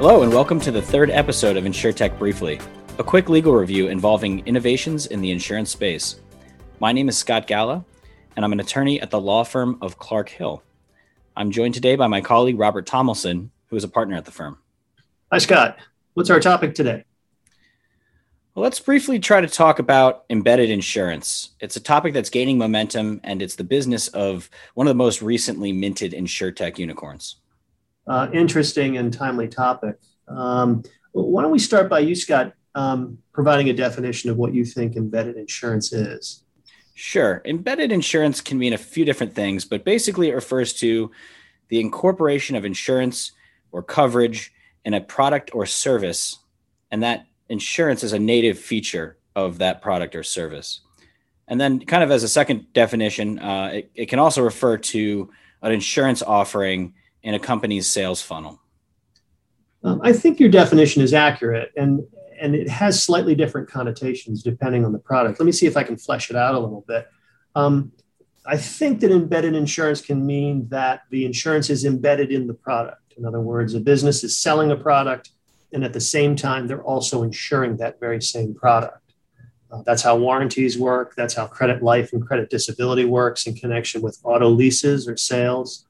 Hello, and welcome to the third episode of InsureTech Briefly, a quick legal review involving innovations in the insurance space. My name is Scott Galla, and I'm an attorney at the law firm of Clark Hill. I'm joined today by my colleague Robert Tomlinson, who is a partner at the firm. Hi, Scott. What's our topic today? Well, let's briefly try to talk about embedded insurance. It's a topic that's gaining momentum, and it's the business of one of the most recently minted InsureTech unicorns uh, interesting and timely topic. Um, why don't we start by you, Scott, um, providing a definition of what you think embedded insurance is? Sure. Embedded insurance can mean a few different things, but basically it refers to the incorporation of insurance or coverage in a product or service, and that insurance is a native feature of that product or service. And then, kind of as a second definition, uh, it, it can also refer to an insurance offering in a company's sales funnel? Um, I think your definition is accurate, and and it has slightly different connotations depending on the product. Let me see if I can flesh it out a little bit. Um, I think that embedded insurance can mean that the insurance is embedded in the product. In other words, a business is selling a product, and at the same time, they're also insuring that very same product. Uh, that's how warranties work. That's how credit life and credit disability works in connection with auto leases or sales.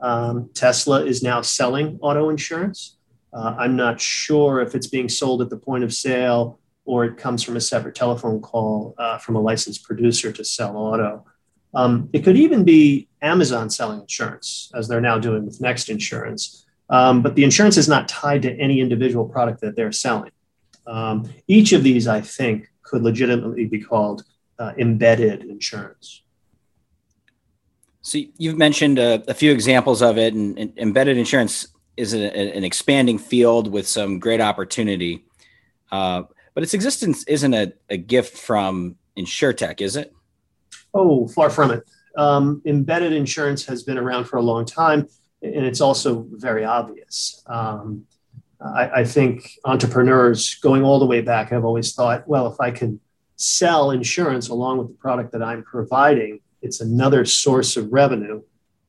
Um, Tesla is now selling auto insurance. Uh, I'm not sure if it's being sold at the point of sale or it comes from a separate telephone call uh, from a licensed producer to sell auto. Um, it could even be Amazon selling insurance, as they're now doing with Next Insurance. Um, but the insurance is not tied to any individual product that they're selling. Um, each of these, I think, could legitimately be called uh, embedded insurance. So you've mentioned a, a few examples of it, and, and embedded insurance is a, an expanding field with some great opportunity. Uh, but its existence isn't a, a gift from InsureTech, is it? Oh, far from it. Um, embedded insurance has been around for a long time, and it's also very obvious. Um, I, I, think entrepreneurs going all the way back have always thought, well, if I can sell insurance along with the product that I'm providing, it's another source of revenue.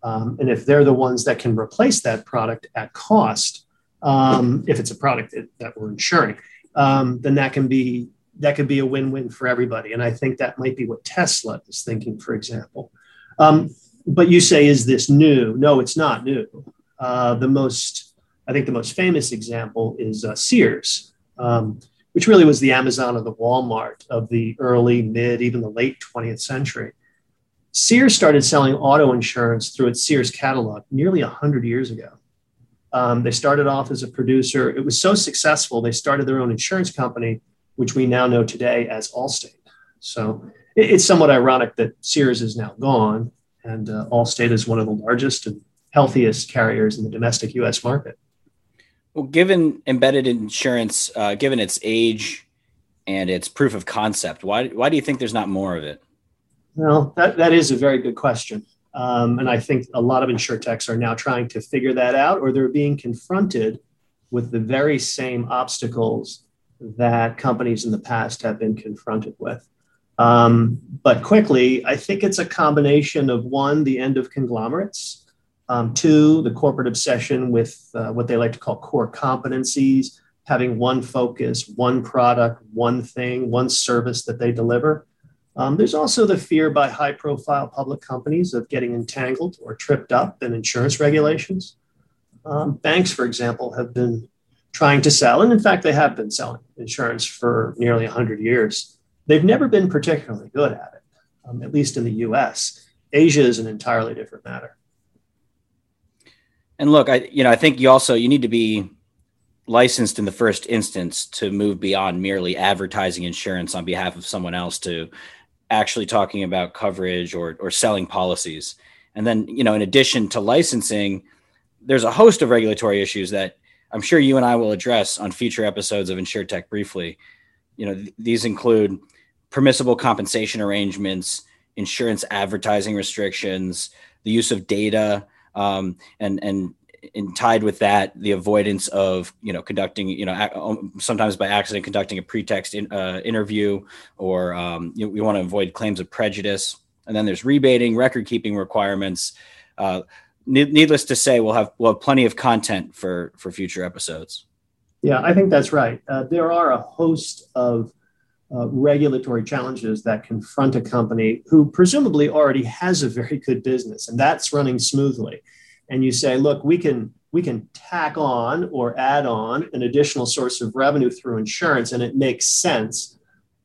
Um, and if they're the ones that can replace that product at cost, um, if it's a product that, that we're insuring, um, then that can be that could be a win-win for everybody. And I think that might be what Tesla is thinking, for example. Um, but you say, is this new? No, it's not new. Uh, the most, I think, the most famous example is uh, Sears, um, which really was the Amazon or the Walmart of the early, mid, even the late 20th century. Sears started selling auto insurance through its Sears catalog nearly 100 years ago. Um, they started off as a producer. It was so successful, they started their own insurance company, which we now know today as Allstate. So it, it's somewhat ironic that Sears is now gone, and uh, Allstate is one of the largest and healthiest carriers in the domestic US market. Well, given embedded insurance, uh, given its age and its proof of concept, why, why do you think there's not more of it? Well, that, that is a very good question. Um, and I think a lot of insurtechs are now trying to figure that out, or they're being confronted with the very same obstacles that companies in the past have been confronted with. Um, but quickly, I think it's a combination of one, the end of conglomerates, um, two, the corporate obsession with uh, what they like to call core competencies, having one focus, one product, one thing, one service that they deliver. Um, there's also the fear by high profile public companies of getting entangled or tripped up in insurance regulations. Um, banks, for example, have been trying to sell, and in fact, they have been selling insurance for nearly 100 years. They've never been particularly good at it, um, at least in the US. Asia is an entirely different matter. And look, I you know I think you also you need to be licensed in the first instance to move beyond merely advertising insurance on behalf of someone else to actually talking about coverage or or selling policies. And then, you know, in addition to licensing, there's a host of regulatory issues that I'm sure you and I will address on future episodes of InsureTech briefly. You know, th- these include permissible compensation arrangements, insurance advertising restrictions, the use of data, um, and and and tied with that the avoidance of you know conducting you know um, sometimes by accident conducting a pretext in, uh, interview or um, you know, we want to avoid claims of prejudice and then there's rebating record keeping requirements uh, needless to say we'll have we'll have plenty of content for for future episodes Yeah, I think that's right. Uh, there are a host of uh, regulatory challenges that confront a company who presumably already has a very good business and that's running smoothly. And you say, look, we can we can tack on or add on an additional source of revenue through insurance, and it makes sense.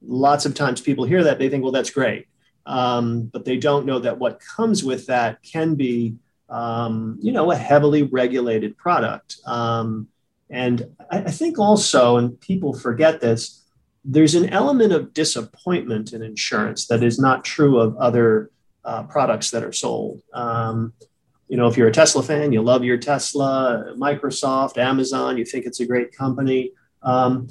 Lots of times people hear that they think, well, that's great, um, but they don't know that what comes with that can be, um, you know, a heavily regulated product. Um, and I, I think also, and people forget this there's an element of disappointment in insurance that is not true of other uh, products that are sold. Um, you know, if you're a Tesla fan, you love your Tesla, Microsoft, Amazon, you think it's a great company. Um,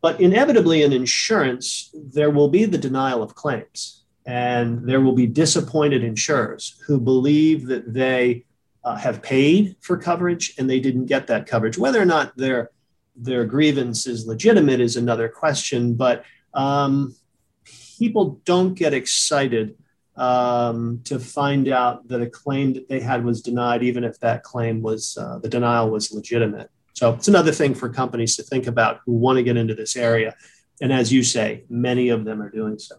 but inevitably in insurance, there will be the denial of claims, and there will be disappointed insurers who believe that they uh, have paid for coverage and they didn't get that coverage. Whether or not they're their grievance is legitimate is another question, but um, people don't get excited um, to find out that a claim that they had was denied, even if that claim was uh, the denial was legitimate. So it's another thing for companies to think about who want to get into this area. And as you say, many of them are doing so.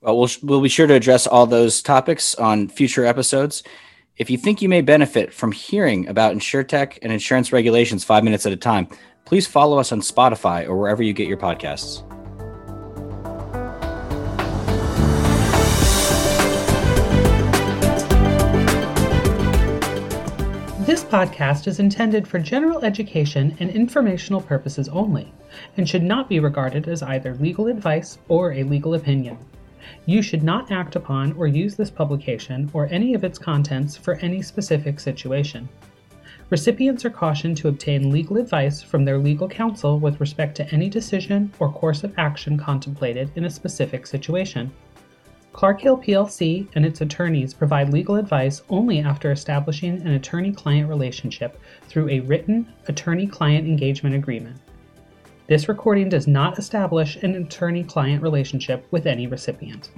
Well, we'll, we'll be sure to address all those topics on future episodes. If you think you may benefit from hearing about insurtech and insurance regulations five minutes at a time, please follow us on Spotify or wherever you get your podcasts. Podcast is intended for general education and informational purposes only, and should not be regarded as either legal advice or a legal opinion. You should not act upon or use this publication or any of its contents for any specific situation. Recipients are cautioned to obtain legal advice from their legal counsel with respect to any decision or course of action contemplated in a specific situation. Clark Hill plc and its attorneys provide legal advice only after establishing an attorney client relationship through a written attorney client engagement agreement. This recording does not establish an attorney client relationship with any recipient.